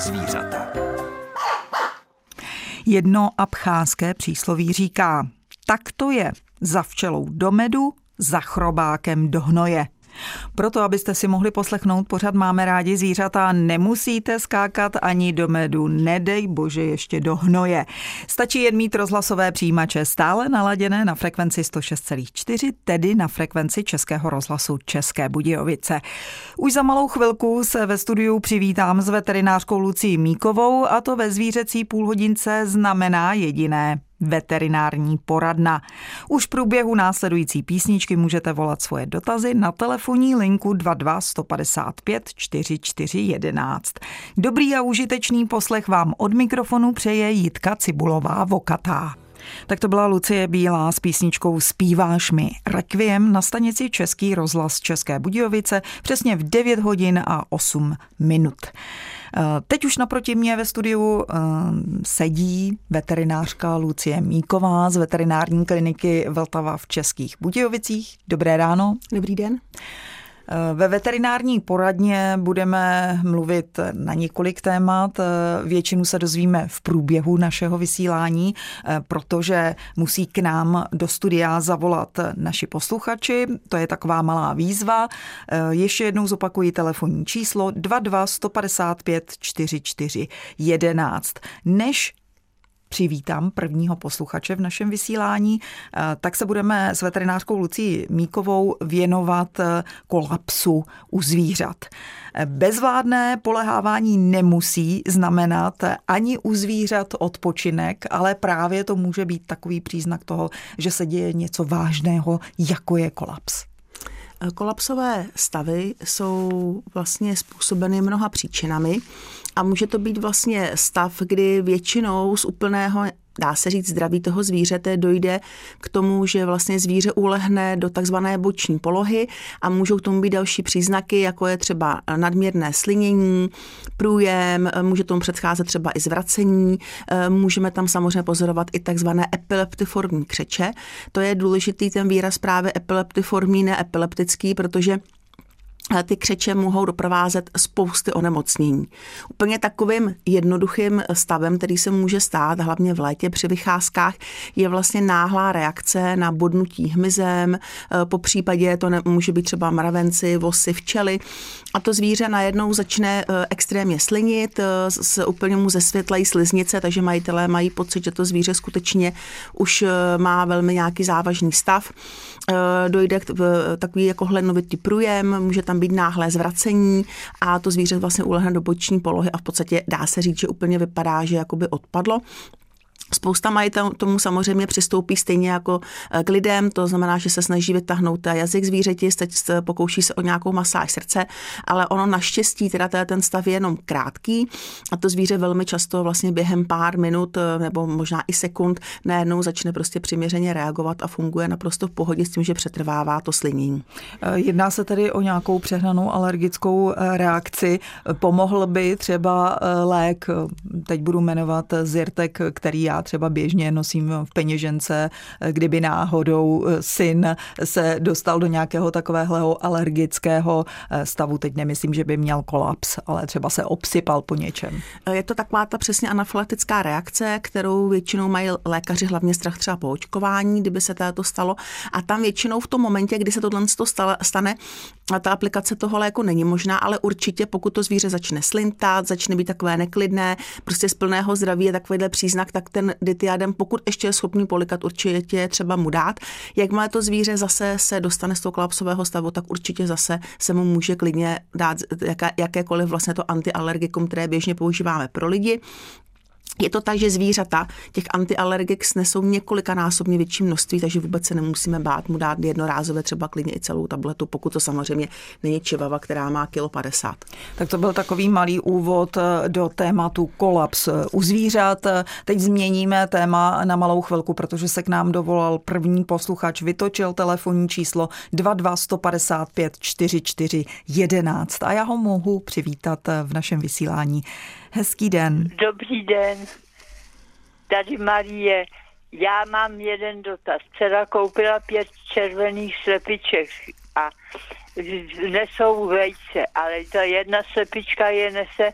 zvířata. Jedno abcházské přísloví říká, tak to je, za včelou do medu, za chrobákem do hnoje. Proto, abyste si mohli poslechnout pořád Máme rádi zvířata, nemusíte skákat ani do medu, nedej bože ještě do hnoje. Stačí jen mít rozhlasové přijímače stále naladěné na frekvenci 106,4, tedy na frekvenci Českého rozhlasu České Budějovice. Už za malou chvilku se ve studiu přivítám s veterinářkou Lucí Míkovou a to ve zvířecí půlhodince znamená jediné veterinární poradna. Už v průběhu následující písničky můžete volat svoje dotazy na telefonní linku 22 155 4411. Dobrý a užitečný poslech vám od mikrofonu přeje Jitka Cibulová Vokatá. Tak to byla Lucie Bílá s písničkou Spíváš mi. Requiem na stanici Český rozhlas České Budějovice přesně v 9 hodin a 8 minut. Eh, teď už naproti mě ve studiu eh, sedí veterinářka Lucie Míková z veterinární kliniky Vltava v Českých Budějovicích. Dobré ráno. Dobrý den. Ve veterinární poradně budeme mluvit na několik témat. Většinu se dozvíme v průběhu našeho vysílání, protože musí k nám do studia zavolat naši posluchači. To je taková malá výzva. Ještě jednou zopakuji telefonní číslo 22 155 44 11. Než přivítám prvního posluchače v našem vysílání, eh, tak se budeme s veterinářkou Lucí Míkovou věnovat eh, kolapsu u zvířat. Bezvládné polehávání nemusí znamenat ani u zvířat odpočinek, ale právě to může být takový příznak toho, že se děje něco vážného, jako je kolaps. Kolapsové stavy jsou vlastně způsobeny mnoha příčinami a může to být vlastně stav, kdy většinou z úplného dá se říct, zdraví toho zvířete dojde k tomu, že vlastně zvíře ulehne do takzvané boční polohy a můžou k tomu být další příznaky, jako je třeba nadměrné slinění, průjem, může tomu předcházet třeba i zvracení, můžeme tam samozřejmě pozorovat i takzvané epileptiformní křeče. To je důležitý ten výraz právě epileptiformní, ne epileptický, protože ty křeče mohou doprovázet spousty onemocnění. Úplně takovým jednoduchým stavem, který se může stát, hlavně v létě při vycházkách, je vlastně náhlá reakce na bodnutí hmyzem, po případě to ne, může být třeba mravenci, vosy, včely a to zvíře najednou začne eh, extrémně slinit, eh, s úplně mu zesvětlají sliznice, takže majitelé mají pocit, že to zvíře skutečně už eh, má velmi nějaký závažný stav. Dojde k takový jako hlenovitý průjem, může tam být náhlé zvracení a to zvíře vlastně ulehne do boční polohy a v podstatě dá se říct, že úplně vypadá, že jakoby odpadlo. Spousta majitelů tomu samozřejmě přistoupí stejně jako eh, k lidem, to znamená, že se snaží vytáhnout jazyk zvířeti, pokouší se o nějakou masáž srdce, ale ono naštěstí, teda ten stav je jenom krátký a to zvíře velmi často vlastně během pár minut eh, nebo možná i sekund najednou začne prostě přiměřeně reagovat a funguje naprosto v pohodě s tím, že přetrvává to slinění. Eh, jedná se tedy o nějakou přehnanou alergickou reakci. Pomohl by třeba lék, teď budu jmenovat Zyrtek, který já třeba běžně nosím v peněžence, kdyby náhodou eh, syn se dostal do nějakého takového alergického eh, stavu. Teď nemyslím, že by měl kolaps, ale třeba se obsypal po něčem. Eh, je to taková ta přesně anafylaktická reakce, kterou většinou mají lékaři hlavně strach třeba po očkování, kdyby se to stalo. A tam většinou v tom momentě, kdy se tohle stane, ta aplikace toho léku není možná, ale určitě pokud to zvíře začne slintat, začne být takové neklidné, prostě z plného zdraví je takovýhle příznak, tak ten ditiadem, pokud ještě je schopný polikat, určitě je třeba mu dát. Jakmile to zvíře zase se dostane z toho kolapsového stavu, tak určitě zase se mu může klidně dát jaké, jakékoliv vlastně to antialergikum, které běžně používáme pro lidi. Je to tak, že zvířata těch antialergik nesou několikanásobně větší množství, takže vůbec se nemusíme bát mu dát jednorázově třeba klidně i celou tabletu, pokud to samozřejmě není čivava, která má kilo 50. Tak to byl takový malý úvod eh, do tématu kolaps eh, u zvířat. Teď změníme téma na malou chvilku, protože se k nám dovolal první posluchač, vytočil telefonní číslo 22 155 44 11 a já ho mohu přivítat eh, v našem vysílání. Hezký den. Dobrý den. Tady Marie. Já mám jeden dotaz. Dcera koupila pět červených slepiček a nesou vejce, ale ta jedna slepička je nese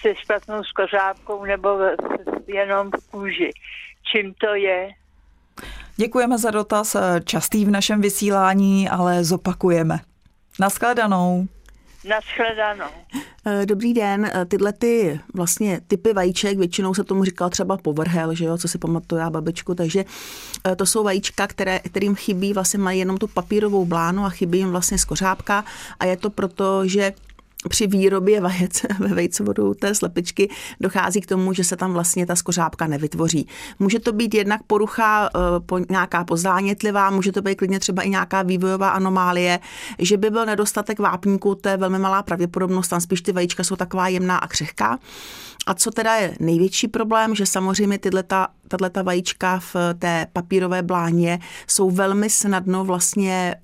se špatnou skořápkou nebo jenom v kůži. Čím to je? Děkujeme za dotaz, častý v našem vysílání, ale zopakujeme. Naschledanou. Naschledanou. Eh, dobrý den, eh, tyhle ty vlastně typy vajíček, většinou se tomu říkal třeba povrhel, že jo, co si pamatuju já babičku, takže eh, to jsou vajíčka, které, kterým chybí, vlastně mají jenom tu papírovou blánu a chybí jim vlastně skořápka a je to proto, že při výrobě vajec ve vejcovodu té slepičky dochází k tomu, že se tam vlastně ta skořápka nevytvoří. Může to být jednak porucha eh, nějaká pozdánětlivá, může to být klidně třeba i nějaká vývojová anomálie, že by byl nedostatek vápníku, to je velmi malá pravděpodobnost, tam spíš ty vajíčka jsou taková jemná a křehká. A co teda je největší problém, že samozřejmě tyhle ta, tato vajíčka v té papírové bláně jsou velmi snadno vlastně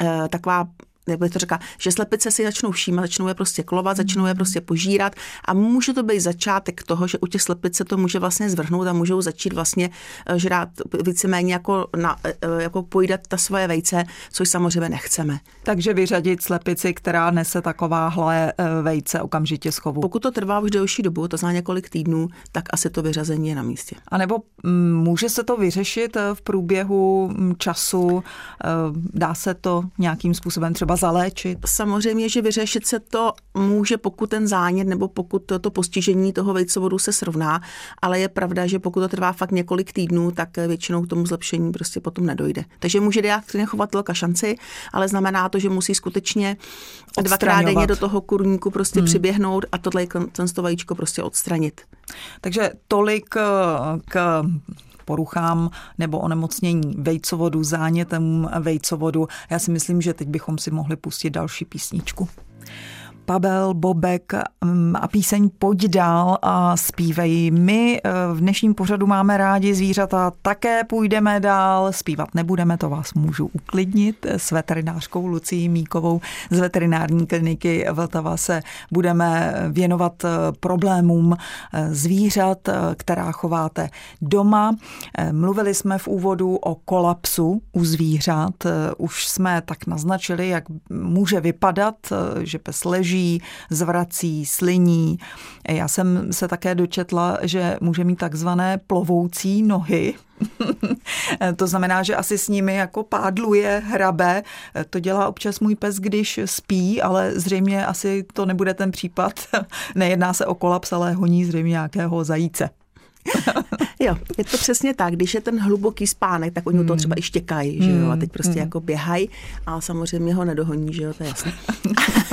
eh, taková jak bych to řekla, že slepice si začnou všímat, začnou je prostě klovat, začnou je prostě požírat a může to být začátek toho, že u těch slepic se to může vlastně zvrhnout a můžou začít vlastně eh, žrát víceméně jako, na, eh, eh, jako pojídat ta svoje vejce, což samozřejmě nechceme. Takže vyřadit slepici, která nese takováhle vejce okamžitě z chovu. Pokud to trvá už delší dobu, to znamená několik týdnů, tak asi to vyřazení je na místě. A nebo mm, může se to vyřešit v průběhu mm, času? Dá se to nějakým způsobem třeba zaléčit? Samozřejmě, že vyřešit se to může, pokud ten zánět nebo pokud to, to postižení toho vejcovodu se srovná, ale je pravda, že pokud to trvá fakt několik týdnů, tak většinou k tomu zlepšení prostě potom nedojde. Takže může dát chovatelka šanci, ale znamená to, že musí skutečně dvakrát denně do toho kurníku prostě hmm. přiběhnout a tohle ten vajíčko prostě odstranit. Takže tolik eh, k poruchám nebo onemocnění vejcovodu, zánětem vejcovodu. Já si myslím, že teď bychom si mohli pustit další písničku. Pavel, Bobek mm, a píseň Pojď dál a zpívej. My eh, v dnešním pořadu máme rádi zvířata, také půjdeme dál, zpívat nebudeme, to vás můžu uklidnit. S veterinářkou Lucí Míkovou z veterinární kliniky Vltava se budeme věnovat eh, problémům eh, zvířat, která chováte doma. Mluvili jsme v úvodu o kolapsu u zvířat. Už jsme tak naznačili, jak může vypadat, že pes leží běží, zvrací, sliní. Já jsem se také dočetla, že může mít takzvané plovoucí nohy, to znamená, že asi s nimi jako pádluje, hrabe. To dělá občas můj pes, když spí, ale zřejmě asi to nebude ten případ. Nejedná se o kolaps, ale honí zřejmě nějakého zajíce. jo, je to přesně tak. Když je ten hluboký spánek, tak oni hmm. to třeba i štěkají, že jo, a teď prostě hmm. jako běhají, ale samozřejmě ho nedohoní, že jo, to je jasné.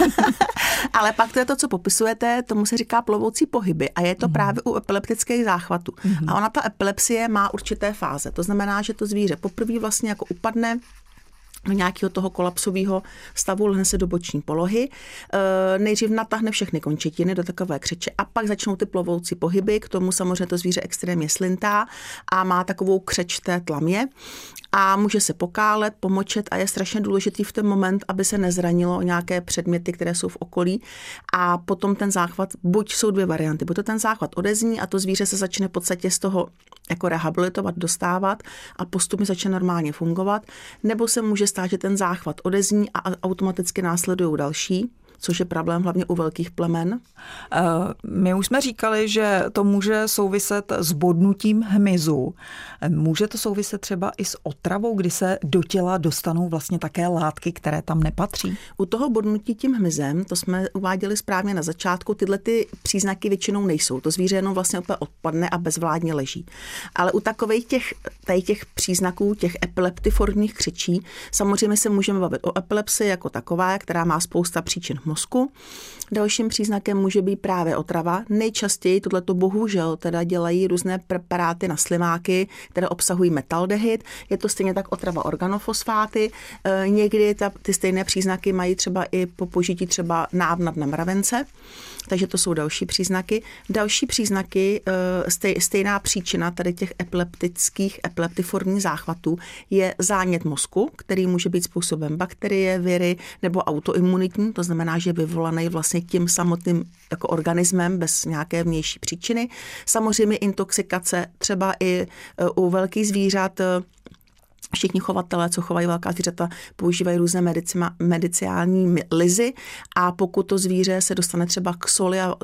ale pak to je to, co popisujete, tomu se říká plovoucí pohyby a je to hmm. právě u epileptických záchvatů. Hmm. A ona ta epilepsie má určité fáze. To znamená, že to zvíře poprvé vlastně jako upadne do nějakého toho kolapsového stavu, lehne se do boční polohy. E, nejdřív natáhne všechny končetiny do takové křeče a pak začnou ty plovoucí pohyby. K tomu samozřejmě to zvíře extrémně slintá a má takovou křeč té tlamě a může se pokálet, pomočet a je strašně důležitý v ten moment, aby se nezranilo nějaké předměty, které jsou v okolí. A potom ten záchvat, buď jsou dvě varianty, buď to ten záchvat odezní a to zvíře se začne v podstatě z toho jako rehabilitovat, dostávat a postupně začne normálně fungovat, nebo se může stát, že ten záchvat odezní a automaticky následují další což je problém hlavně u velkých plemen? Eh, my už jsme říkali, že to může souviset s bodnutím hmyzu. Může to souviset třeba i s otravou, kdy se do těla dostanou vlastně také látky, které tam nepatří? U toho bodnutí tím hmyzem, to jsme uváděli správně na začátku, tyhle ty příznaky většinou nejsou. To zvíře jenom vlastně úplně odpadne a bezvládně leží. Ale u takových těch, tady těch příznaků, těch epileptiformních křičí, samozřejmě se můžeme bavit o epilepsii jako taková, která má spousta příčin mozku. Dalším příznakem může být právě otrava. Nejčastěji tohleto bohužel teda dělají různé preparáty na slimáky, které obsahují metaldehyd. Je to stejně tak otrava organofosfáty. E, někdy ta, ty stejné příznaky mají třeba i po požití třeba návnad na mravence. Takže to jsou další příznaky. Další příznaky, e, stej, stejná příčina tady těch epileptických, epileptiformních záchvatů je zánět mozku, který může být způsobem bakterie, viry nebo autoimunitní, to znamená, že je vyvolaný vlastně tím samotným jako organismem bez nějaké vnější příčiny. Samozřejmě intoxikace třeba i e, u velkých zvířat e, všichni chovatelé, co chovají velká zvířata, používají různé medicima, mediciální lizy a pokud to zvíře se dostane třeba k soli a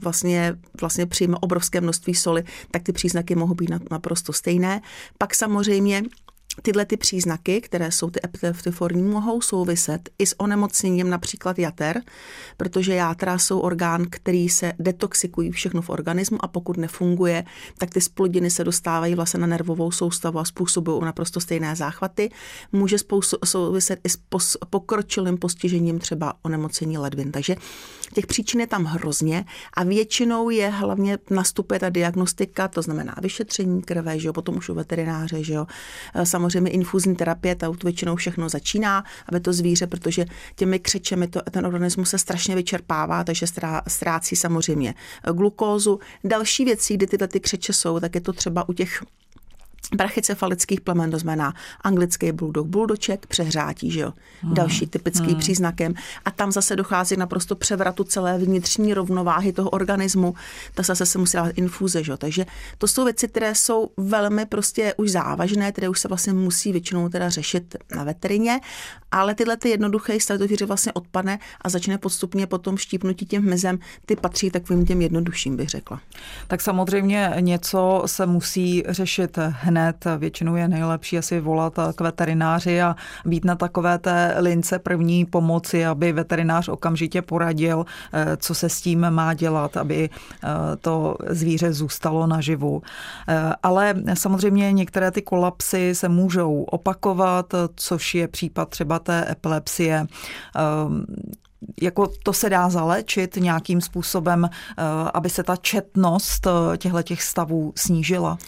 vlastně, vlastně přijme obrovské množství soli, tak ty příznaky mohou být naprosto stejné. Pak samozřejmě Tyhle ty příznaky, které jsou ty epiteftiforní, mohou souviset i s onemocněním například jater, protože játra jsou orgán, který se detoxikují všechno v organismu a pokud nefunguje, tak ty splodiny se dostávají vlastně na nervovou soustavu a způsobují naprosto stejné záchvaty. Může souviset i s pokročilým postižením třeba onemocnění ledvin. Takže těch příčin je tam hrozně a většinou je hlavně nastupuje ta diagnostika, to znamená vyšetření krve, že jo, potom už u veterináře, že jo, samozřejmě infuzní terapie, ta většinou všechno začíná, aby to zvíře, protože těmi křečemi to, ten organismus se strašně vyčerpává, takže ztrácí samozřejmě glukózu. Další věcí, kdy tyhle ty křeče jsou, tak je to třeba u těch brachycefalických plemen, to znamená anglický bulldog, buldoček, přehřátí, že jo? Hmm. Další typický hmm. příznakem. A tam zase dochází naprosto převratu celé vnitřní rovnováhy toho organismu. Ta zase se musí dát infuze, že jo? Takže to jsou věci, které jsou velmi prostě už závažné, které už se vlastně musí většinou teda řešit na veterině, ale tyhle ty jednoduché stavy to vlastně odpadne a začne postupně potom štípnutí těm hmyzem, ty patří takovým těm jednodušším, bych řekla. Tak samozřejmě něco se musí řešit hned. Většinou je nejlepší asi volat k veterináři a být na takové té lince první pomoci, aby veterinář okamžitě poradil, eh, co se s tím má dělat, aby eh, to zvíře zůstalo naživu. Eh, ale samozřejmě některé ty kolapsy se můžou opakovat, což je případ třeba té epilepsie jako to se dá zalečit nějakým způsobem, aby se ta četnost těchto stavů snížila?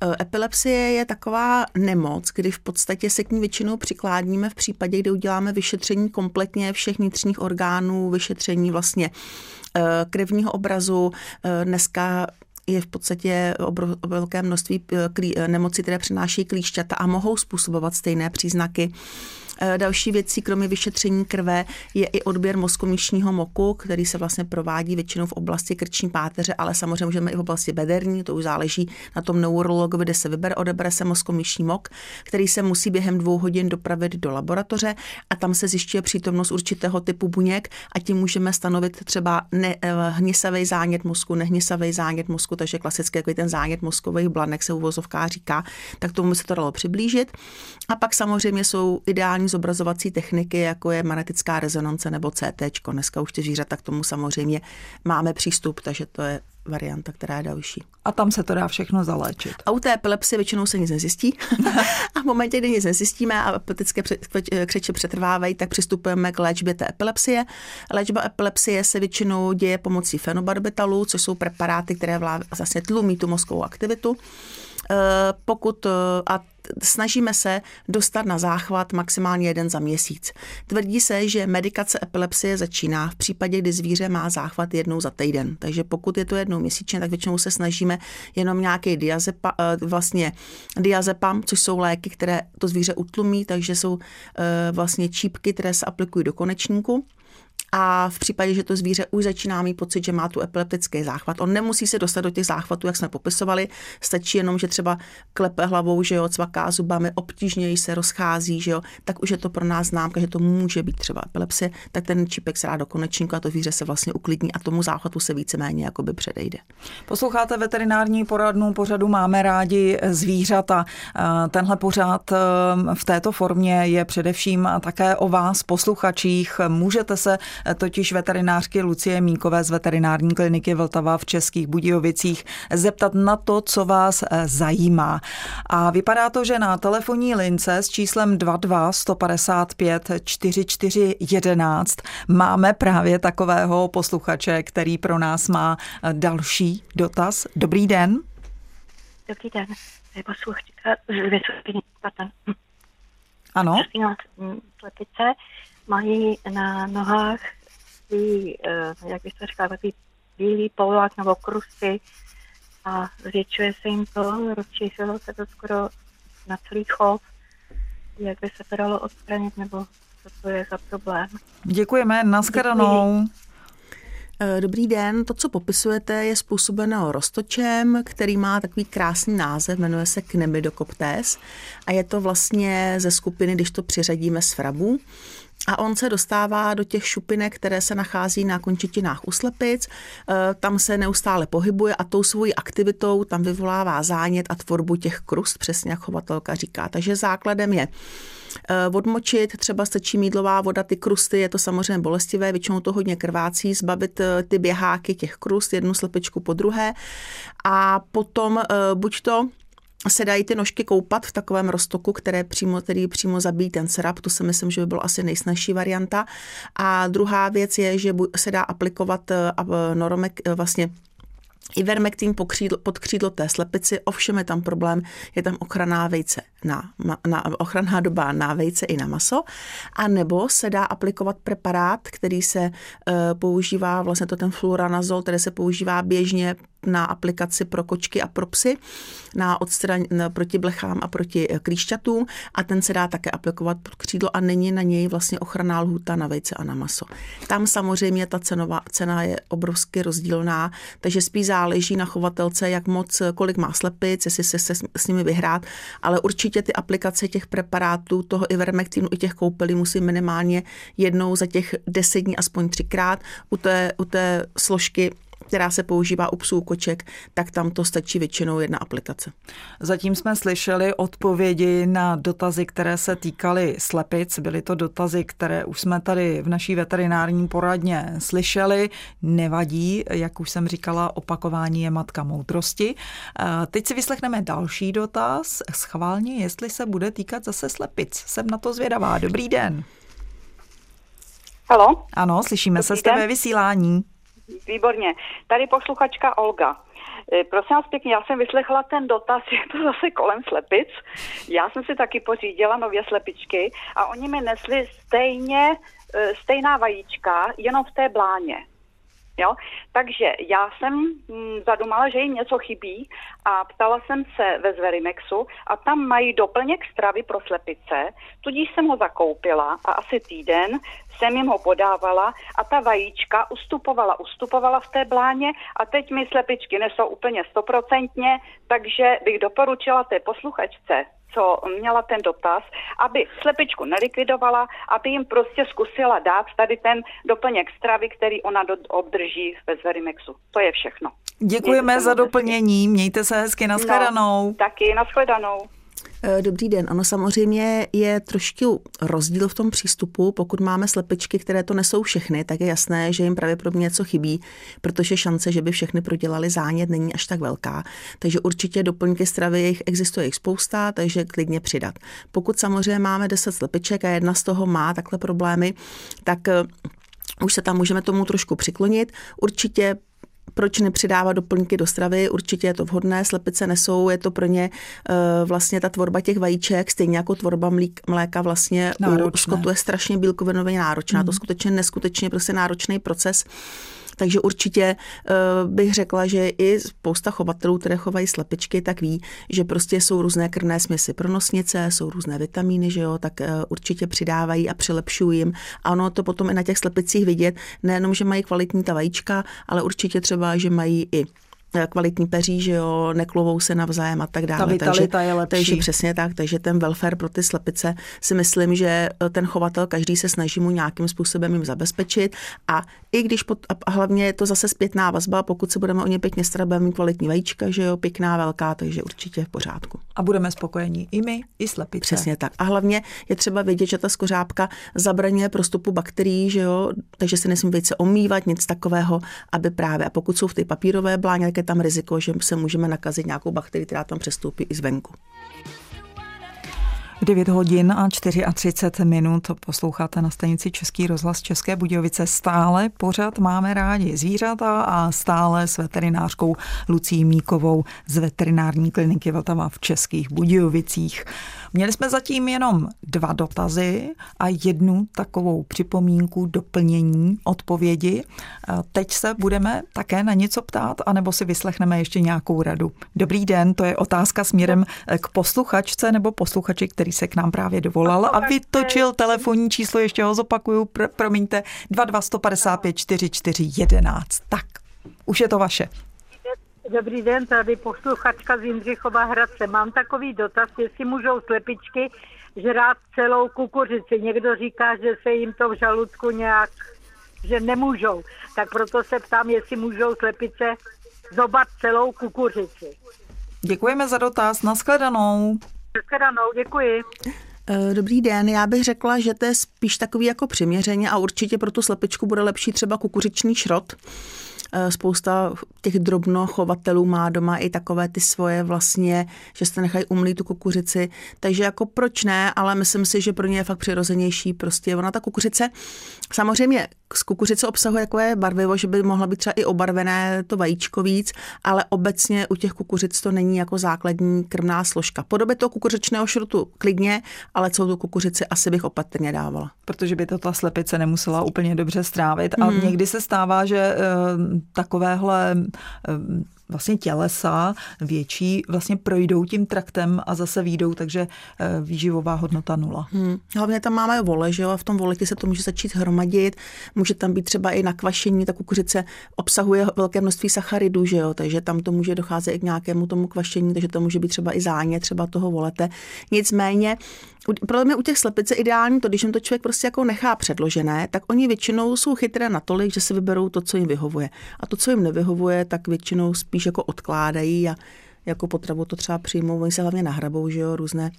Eh, epilepsie je taková nemoc, kdy v podstatě se k ní většinou přikládíme v případě, kdy uděláme vyšetření kompletně všech vnitřních orgánů, vyšetření vlastně eh, krevního obrazu. Eh, dneska je v podstatě velké množství nemocí, které přináší klíšťata a mohou způsobovat stejné příznaky Eh, další věcí, kromě vyšetření krve, je i odběr mozkomíšního moku, který se vlastně provádí většinou v oblasti krční páteře, ale samozřejmě můžeme i v oblasti bederní, to už záleží na tom neurologovi, kde se vybere, odebere se mozkomíšní mok, který se musí během dvou hodin dopravit do laboratoře a tam se zjišťuje přítomnost určitého typu buněk a tím můžeme stanovit třeba ne, eh, hnisavý zánět mozku, nehnisavý zánět mozku, takže klasicky jako ten zánět mozkových blanek se uvozovká říká, tak tomu se to dalo přiblížit. A pak samozřejmě jsou ideální zobrazovací techniky, jako je magnetická rezonance nebo CT. Dneska už ty zvířata k tomu samozřejmě máme přístup, takže to je varianta, která je další. A tam se to dá všechno zaléčit. A u té epilepsie většinou se nic nezjistí. a v momentě, kdy nic nezjistíme a epileptické křeče přetrvávají, tak přistupujeme k léčbě té epilepsie. Léčba epilepsie se většinou děje pomocí fenobarbitalů, což jsou preparáty, které vlastně tlumí tu mozkovou aktivitu. Eh, pokud eh, a snažíme se dostat na záchvat maximálně jeden za měsíc. Tvrdí se, že medikace epilepsie začíná v případě, kdy zvíře má záchvat jednou za týden. Takže pokud je to jednou měsíčně, tak většinou se snažíme jenom nějaký diazepa, eh, vlastně diazepam, což jsou léky, které to zvíře utlumí, takže jsou vlastně čípky, které se aplikují do konečníku a v případě, že to zvíře už začíná mít pocit, že má tu epileptický záchvat, on nemusí se dostat do těch záchvatů, jak jsme popisovali, stačí jenom, že třeba klepe hlavou, že jo, cvaká zubami, obtížněji se rozchází, že jo, tak už je to pro nás známka, že to může být třeba epilepsie, tak ten čipek se dá do konečníku a to zvíře se vlastně uklidní a tomu záchvatu se víceméně jakoby předejde. Posloucháte veterinární poradnu pořadu Máme rádi zvířata. Tenhle pořad v této formě je především také o vás, posluchačích. Můžete se totiž veterinářky Lucie Mínkové z veterinární kliniky Vltava v Českých Budějovicích zeptat na to, co vás eh, zajímá. A vypadá to, že na telefonní lince s číslem 22 155 44 11 máme právě takového posluchače, který pro nás má eh, další dotaz. Dobrý den. Dobrý den. Posluchačka z. Ano. Slepice mají na nohách takový, eh, jak bych to říkala, takový bílý poulák nebo krusty a zvětšuje se jim to, rozšířilo se to skoro na celý chov. Jak by se to dalo odstranit, nebo co to je za problém? Děkujeme, naschledanou. Eh, dobrý den, to, co popisujete, je způsobeno roztočem, který má takový krásný název, jmenuje se Knebidocoptes a je to vlastně ze skupiny, když to přiřadíme s frabu. A on se dostává do těch šupinek, které se nachází na končetinách u slepic, eh, tam se neustále pohybuje a tou svojí aktivitou tam vyvolává zánět a tvorbu těch krust, přesně jak chovatelka říká. Takže základem je Eh, odmočit, třeba stačí mídlová voda, ty krusty, je to samozřejmě bolestivé, většinou to hodně krvácí, zbavit eh, ty běháky těch krust, jednu slepičku po druhé a potom buď to se dají ty nožky koupat v takovém roztoku, které přímo, který přímo zabíjí ten serap, to si myslím, že by bylo asi nejsnažší varianta. A druhá věc je, že se dá aplikovat noromek, vlastně Ivermectin pod křídlo té slepici, ovšem je tam problém, je tam ochranná vejce na, na ochranná doba na vejce i na maso, a nebo se dá aplikovat preparát, který se e, používá, vlastně to ten fluoranazol, který se používá běžně na aplikaci pro kočky a pro psy, na odstran, proti blechám a proti e, klíšťatům a ten se dá také aplikovat pod křídlo a není na něj vlastně ochranná lhůta na vejce a na maso. Tam samozřejmě ta cenová, cena je obrovsky rozdílná, takže spíš záleží na chovatelce, jak moc, kolik má slepic, jestli se, se s nimi vyhrát, ale určitě ty aplikace těch preparátů, toho ivermectinu i těch koupelí musí minimálně jednou za těch deset dní aspoň třikrát. U té, u té složky která se používá u psů koček, tak tam to stačí většinou jedna aplikace. Zatím jsme slyšeli odpovědi na dotazy, které se týkaly slepic. Byly to dotazy, které už jsme tady v naší veterinární poradně slyšeli. Nevadí, jak už jsem říkala, opakování je matka moudrosti. Teď si vyslechneme další dotaz. Schválně, jestli se bude týkat zase slepic. Jsem na to zvědavá. Dobrý den. Halo? Ano, slyšíme Dobrý se, jste ve vysílání. Výborně. Tady posluchačka Olga. E, prosím vás pěkně, já jsem vyslechla ten dotaz, je to zase kolem slepic. Já jsem si taky pořídila nově slepičky a oni mi nesli stejně, e, stejná vajíčka, jenom v té bláně. Jo? Takže já jsem hm, zadumala, že jim něco chybí a ptala jsem se ve Zverimexu a tam mají doplněk stravy pro slepice, tudíž jsem ho zakoupila a asi týden jsem jim ho podávala a ta vajíčka ustupovala, ustupovala v té bláně a teď mi slepičky nesou úplně stoprocentně, takže bych doporučila té posluchačce, co měla ten dotaz, aby slepičku nelikvidovala, aby jim prostě zkusila dát tady ten doplněk stravy, který ona do, obdrží ve Zverimexu. To je všechno. Děkujeme za doplnění, mějte se hezky, nashledanou. No, taky, nashledanou. Eh, dobrý den. Ano, samozřejmě je trošku rozdíl v tom přístupu. Pokud máme slepičky, které to nesou všechny, tak je jasné, že jim pravděpodobně něco chybí, protože šance, že by všechny prodělali zánět, není až tak velká. Takže určitě doplňky stravy jich existuje jich spousta, takže klidně přidat. Pokud samozřejmě máme 10 slepiček a jedna z toho má takhle problémy, tak eh, už se tam můžeme tomu trošku přiklonit. Určitě proč nepřidávat doplňky do stravy, určitě je to vhodné, slepice nesou, je to pro ně uh, vlastně ta tvorba těch vajíček, stejně jako tvorba mlík, mléka vlastně náročné. u skotu je strašně bílkovinově náročná, mm. to skutečně neskutečně prostě náročný proces. Takže určitě uh, bych řekla, že i spousta chovatelů, které chovají slepičky, tak ví, že prostě jsou různé krvné směsi pro nosnice, jsou různé vitamíny, že jo, tak uh, určitě přidávají a přilepšují jim. A ono to potom i na těch slepicích vidět, nejenom, že mají kvalitní ta vajíčka, ale určitě třeba, že mají i Eh, kvalitní peří, že jo, neklovou se navzájem a tak dále. Ta vitalita takže, je lepší. Takže přesně tak, takže ten welfare pro ty slepice si myslím, že eh, ten chovatel každý se snaží mu nějakým způsobem jim zabezpečit a i když pod, a hlavně je to zase zpětná vazba, pokud se budeme o ně pěkně starat, budeme mít kvalitní vajíčka, že jo, pěkná, velká, takže určitě v pořádku. A budeme spokojení i my, i slepice. Přesně tak. A hlavně je třeba vědět, že ta skořápka zabraňuje prostupu bakterií, že jo, takže se nesmí více omývat, nic takového, aby právě, a pokud jsou v té papírové bláně, je tam riziko, že se můžeme nakazit nějakou bakterii, která tam přestoupí i zvenku. 9 hodin a 34 minut posloucháte na stanici Český rozhlas České Budějovice. Stále pořád máme rádi zvířata a stále s veterinářkou Lucí Míkovou z veterinární kliniky Vltava v Českých Budějovicích. Měli jsme zatím jenom dva dotazy a jednu takovou připomínku, doplnění, odpovědi. Teď se budeme také na něco ptát, anebo si vyslechneme ještě nějakou radu. Dobrý den, to je otázka směrem k posluchačce nebo posluchači, který který se k nám právě dovolal a vytočil telefonní číslo, ještě ho zopakuju, pr- promiňte, 22 155 44 11. Tak, už je to vaše. Dobrý den, tady posluchačka z Jindřichova Hradce. Mám takový dotaz, jestli můžou slepičky žrát celou kukuřici. Někdo říká, že se jim to v žaludku nějak, že nemůžou. Tak proto se ptám, jestli můžou slepice zobat celou kukuřici. Děkujeme za dotaz, nashledanou. Nashledanou, děkuji. Eh, dobrý den, já bych řekla, že to je spíš takový jako přiměřeně a určitě pro tu slepičku bude lepší třeba kukuřičný šrot. Eh, spousta těch drobnochovatelů má doma i takové ty svoje vlastně, že se nechají umlít tu kukuřici, takže jako proč ne, ale myslím si, že pro ně je fakt přirozenější prostě ona ta kukuřice. Samozřejmě z kukuřice obsahuje takové barvivo, že by mohla být třeba i obarvené to vajíčko víc, ale obecně u těch kukuřic to není jako základní krmná složka. Podobě toho kukuřičného šrutu klidně, ale celou tu kukuřici asi bych opatrně dávala. Protože by to ta slepice nemusela úplně dobře strávit. A mm. někdy se stává, že uh, takovéhle uh, vlastně tělesa větší vlastně projdou tím traktem a zase výjdou, takže eh, výživová hodnota nula. Hmm. Hlavně tam máme vole, že jo, a v tom voletě se to může začít hromadit, může tam být třeba i nakvašení, ta kukuřice obsahuje velké množství sacharidů, že jo, takže tam to může docházet i k nějakému tomu kvašení, takže to může být třeba i záně třeba toho volete. Nicméně podle mě u těch slepic je ideální to, když jim to člověk prostě jako nechá předložené, tak oni většinou jsou chytré natolik, že si vyberou to, co jim vyhovuje. A to, co jim nevyhovuje, tak většinou spíš jako odkládají a jako potravu to třeba přijmou, oni se hlavně nahrabou, že jo, různé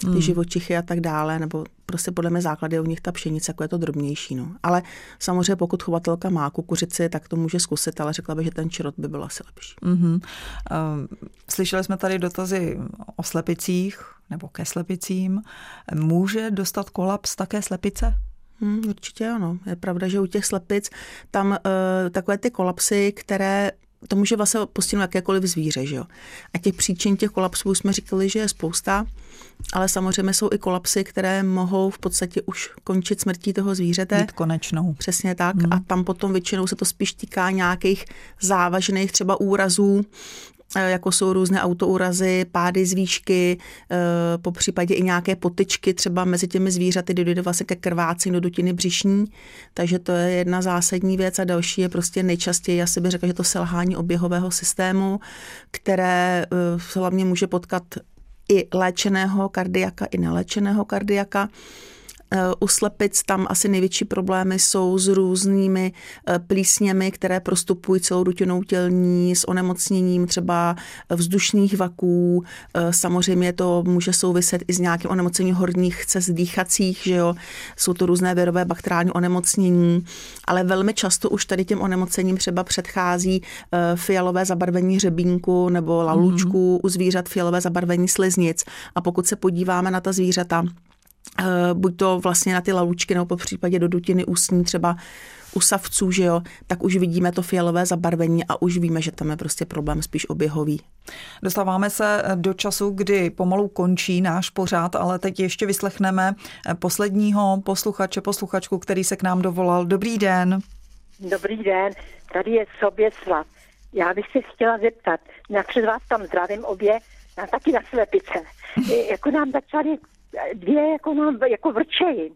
ty hmm. živočichy a tak dále, nebo prostě podle mě základ je u nich ta pšenice, jako je to drobnější. No. Ale samozřejmě pokud chovatelka má kukuřici, tak to může zkusit, ale řekla bych, že ten čirot by byl asi lepší. Mm-hmm. Slyšeli jsme tady dotazy o slepicích nebo ke slepicím. Může dostat kolaps také slepice? Hmm, určitě ano. Je pravda, že u těch slepic tam uh, takové ty kolapsy, které to může vlastně postihnout jakékoliv zvíře. Že jo? A těch příčin těch kolapsů jsme říkali, že je spousta, ale samozřejmě jsou i kolapsy, které mohou v podstatě už končit smrtí toho zvířete. Být konečnou. Přesně tak. Hmm. A tam potom většinou se to spíš týká nějakých závažných třeba úrazů, jako jsou různé autourazy, pády z výšky, eh, po případě i nějaké potyčky třeba mezi těmi zvířaty, kdy dojde vlastně ke krvácení do dutiny břišní, takže to je jedna zásadní věc a další je prostě nejčastěji, asi bych řekla, že to selhání oběhového systému, které eh, hlavně může potkat i léčeného kardiaka, i neléčeného kardiaka. U slepic tam asi největší problémy jsou s různými eh, plísněmi, které prostupují celou rutinou tělní, s onemocněním třeba vzdušných vaků. Eh, samozřejmě to může souviset i s nějakým onemocněním horních cest dýchacích, že jo. Jsou to různé virové bakteriální onemocnění, ale velmi často už tady těm onemocněním třeba předchází eh, fialové zabarvení řebínku nebo lalučku, mm-hmm. u zvířat fialové zabarvení sliznic. A pokud se podíváme na ta zvířata, Eh, buď to vlastně na ty lalučky nebo po případě do dutiny ústní třeba u savců, že jo, tak už vidíme to fialové zabarvení a už víme, že tam je prostě problém spíš oběhový. Dostáváme se do času, kdy pomalu končí náš pořád, ale teď ještě vyslechneme posledního posluchače, posluchačku, který se k nám dovolal. Dobrý den. Dobrý den, tady je Soběslav. Já bych se chtěla zeptat, napřed vás tam zdravím obě, a taky na slepice. jako nám začaly dvě jako mám, jako vrčeji.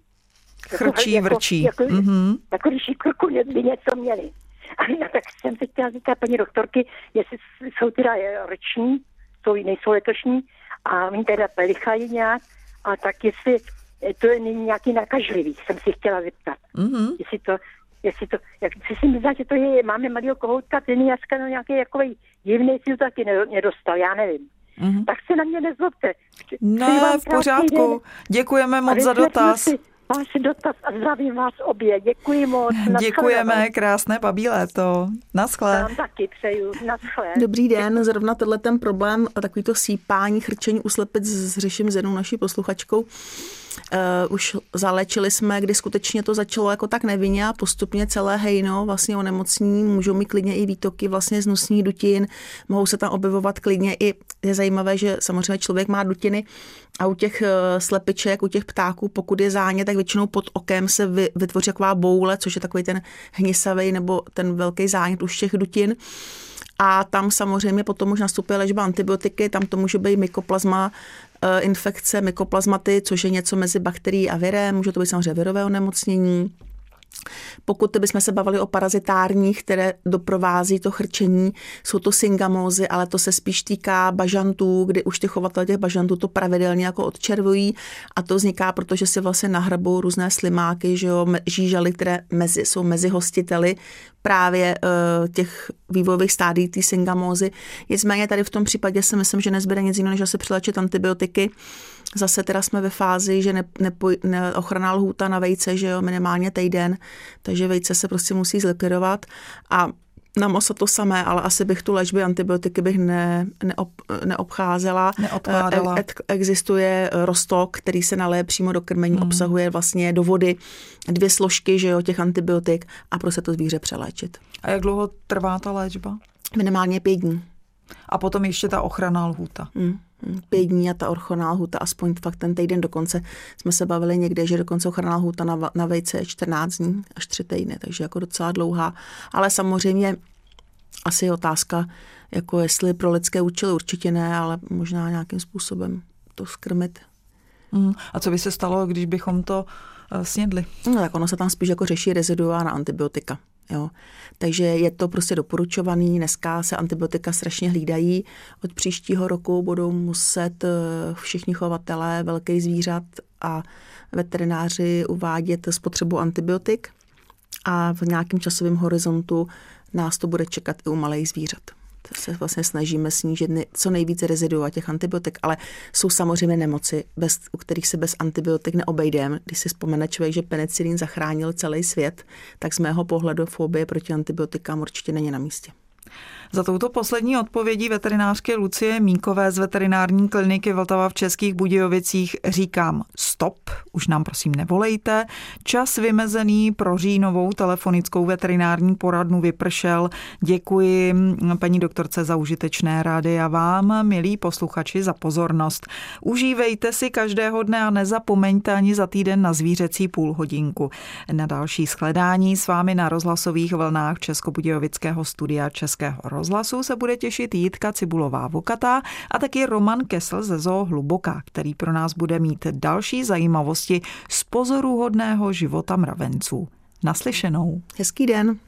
Chrčí, jako, vrčí. Jako, jako, mm-hmm. jako když krku by něco měli. A já tak jsem se chtěla zeptat paní doktorky, jestli jsou teda roční, jsou, nejsou letošní, a oni teda pelichají nějak, a tak jestli to je nějaký nakažlivý, jsem si chtěla zeptat. Mm-hmm. Jestli to, jestli to, jak si si myslím, že to je, máme malého kohoutka, ten je no, nějaký jakový divný, si to taky nedostal, já nevím. Mm-hmm. Tak se na mě nezlobte. Ne, v pořádku. Děkujeme moc za dotaz. Si váš dotaz a zdravím vás obě. Děkuji moc. Děkujeme, krásné babí léto. Naschle. Vám taky přeju. Naschle. Dobrý den, zrovna tenhle ten problém, takovýto sípání, chrčení u slepic řeším s jednou naší posluchačkou. Uh, už zalečili jsme, kdy skutečně to začalo jako tak nevinně a postupně celé hejno vlastně onemocní, můžou mít klidně i výtoky vlastně z nosních dutin, mohou se tam objevovat klidně i, je zajímavé, že samozřejmě člověk má dutiny a u těch uh, slepiček, u těch ptáků, pokud je záně, tak většinou pod okem se vy, vytvoří taková boule, což je takový ten hnisavý nebo ten velký zánět už těch dutin. A tam samozřejmě potom už nastupuje léčba antibiotiky, tam to může být mykoplazma eh, infekce mykoplazmaty, což je něco mezi bakterií a virem, může to být samozřejmě virové onemocnění. Pokud bychom se bavili o parazitárních, které doprovází to chrčení, jsou to syngamózy, ale to se spíš týká bažantů, kdy už ty chovatelé těch bažantů to pravidelně jako odčervují a to vzniká, protože si vlastně nahrabou různé slimáky, že jo, žížaly, které mezi, jsou mezi hostiteli právě uh, těch vývojových stádí té syngamózy. Nicméně tady v tom případě si myslím, že nezbyde nic jiného, než se přilečit antibiotiky. Zase teda jsme ve fázi, že ne, nepo, ne, ochranná lhůta na vejce, že jo, minimálně týden, takže vejce se prostě musí zlikvidovat a na mosa to samé, ale asi bych tu léčby antibiotiky bych ne, neob, neobcházela. Neodkládala. E, existuje rostok, který se naleje přímo do krmení, hmm. obsahuje vlastně do vody dvě složky že jo, těch antibiotik a prostě to zvíře přeléčit. A jak dlouho trvá ta léčba? Minimálně pět dní. A potom ještě ta ochranná lhůta. Hmm pět dní a ta ochranná lhuta, aspoň fakt ten týden dokonce jsme se bavili někde, že dokonce ochranná lhuta na, na vejce je 14 dní až 3 týdny, takže jako docela dlouhá. Ale samozřejmě asi je otázka, jako jestli pro lidské účely určitě ne, ale možná nějakým způsobem to skrmit. Mm. A co by se stalo, když bychom to uh, snědli? No tak ono se tam spíš jako řeší rezidua na antibiotika. Jo. Takže je to prostě doporučovaný. Dneska se antibiotika strašně hlídají. Od příštího roku budou muset eh, všichni chovatelé velkých zvířat a veterináři uvádět spotřebu antibiotik a v nějakém časovém horizontu nás to bude čekat i u malých zvířat se vlastně snažíme snížit co nejvíce rezidua těch antibiotik, ale jsou samozřejmě nemoci, bez, u kterých se bez antibiotik neobejdeme. Když si vzpomene člověk, že penicilin zachránil celý svět, tak z mého pohledu fobie proti antibiotikám určitě není na místě. Za touto poslední odpovědí veterinářky Lucie Mínkové z veterinární kliniky Vltava v Českých Budějovicích říkám stop, už nám prosím nevolejte. Čas vymezený pro říjnovou telefonickou veterinární poradnu vypršel. Děkuji paní doktorce za užitečné rády a vám, milí posluchači, za pozornost. Užívejte si každého dne a nezapomeňte ani za týden na zvířecí půlhodinku. Na další shledání s vámi na rozhlasových vlnách Českobudějovického studia Českého rozhlasu se bude těšit Jitka Cibulová Vokatá a taky Roman Kesl ze Zoo Hluboká, který pro nás bude mít další zajímavosti z pozoruhodného života mravenců. Naslyšenou. Hezký den.